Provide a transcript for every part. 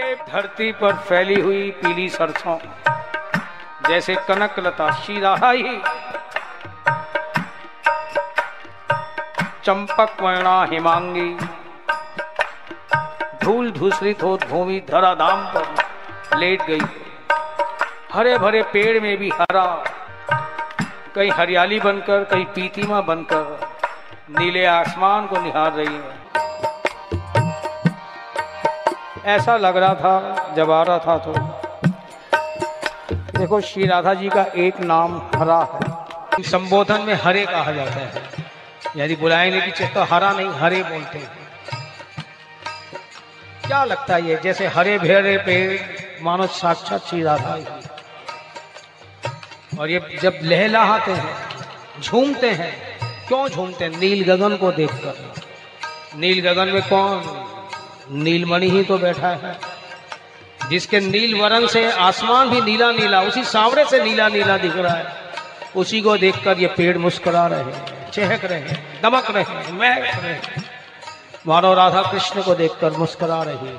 ये धरती पर फैली हुई पीली सरसों, जैसे कनक लता शीरा ही। चंपक वर्णा हिमांगी, धूल धूसरित हो भूमि धरा धाम पर लेट गई। हरे भरे पेड़ में भी हरा, कहीं हरियाली बनकर, कहीं पीतीमा बनकर, नीले आसमान को निहार रही है। ऐसा लग रहा था, जब आ रहा था तो। देखो, श्री राधा जी का एक नाम हरा है। संबोधन में हरे कहा जाता है। यदि बुलाएँगे कि तो हरा नहीं, हरे बोलते हैं। क्या लगता है ये? जैसे हरे भेरे पेड़, मानो साक्षात श्री राधा और ये जब लहलाते हैं, झूमते हैं, क्यों झूमते हैं? नील गगन को देखकर। नील गगन में कौन नीलमणि ही तो बैठा है। जिसके नील वरण से आसमान भी नीला नीला, उसी सावरे से नीला नीला दिख रहा है। उसी को देखकर ये पेड़ मुस्कुरा रहे हैं, चहक रहे हैं दमक रहे हैं, महक रहे हैं। मानो राधा कृष्ण को देखकर मुस्कुरा रही है।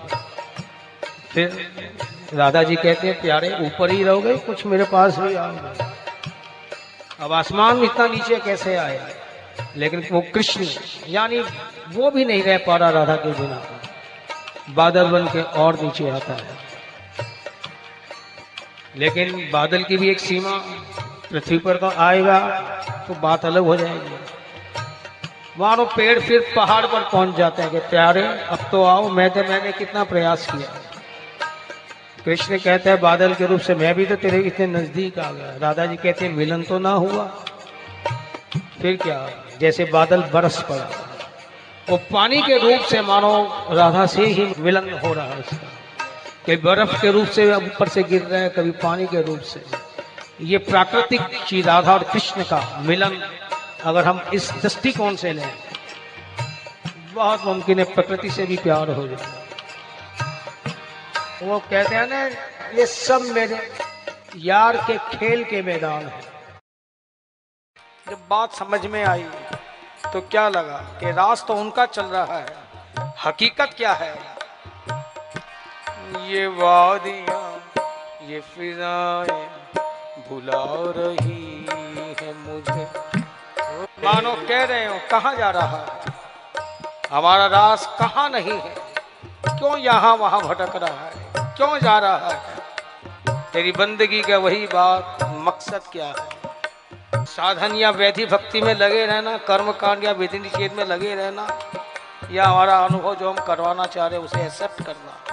फिर राधा जी कहते हैं, प्यारे, ऊपर ही रहोगे, कुछ मेरे पास भी आओगे अब आसमान इतना नीचे कैसे आए लेकिन वो कृष्ण, यानी वो भी नहीं रह पा रहा राधा के बिना। बादल बन के और नीचे आता है। लेकिन बादल की भी एक सीमा पृथ्वी पर तो आएगा तो बात अलग हो जाएगी। मानो पेड़ फिर पहाड़ पर पहुँच जाते हैं कि प्यारे, अब तो आओ, मैं तो मैंने कितना प्रयास किया। कृष्ण कहते हैं, बादल के रूप से मैं भी तो तेरे इतने नज़दीक आ गया। राधा जी कहते हैं, मिलन तो ना हुआ। फिर क्या, जैसे बादल बरस पड़ा। वो पानी के रूप से मानो राधा से ही मिलन हो रहा है। उसका कभी बर्फ़ के रूप से ऊपर से गिर रहे हैं, कभी पानी के रूप से। ये प्राकृतिक चीज़ राधा और कृष्ण का मिलन अगर हम इस दृष्टिकोण से लें, बहुत मुमकिन है प्रकृति से भी प्यार हो जाए। वो कहते हैं ना, ये सब मेरे यार के खेल के मैदान है। जब बात समझ में आई तो क्या लगा कि राज तो उनका चल रहा है? हकीकत क्या है? ये वादियाँ, ये फिजाएँ भुला रही है मुझे। मानो कह रहे हो, कहा जा रहा है? हमारा रास कहाँ नहीं है? क्यों यहाँ वहाँ भटक रहा है? क्यों जा रहा है? तेरी बंदगी का वही बात मकसद क्या है? साधन या वैधि भक्ति में लगे रहना कर्म कांड या विधि निषेध में लगे रहना, या हमारा अनुभव जो हम करवाना चाह रहे उसे एक्सेप्ट करना।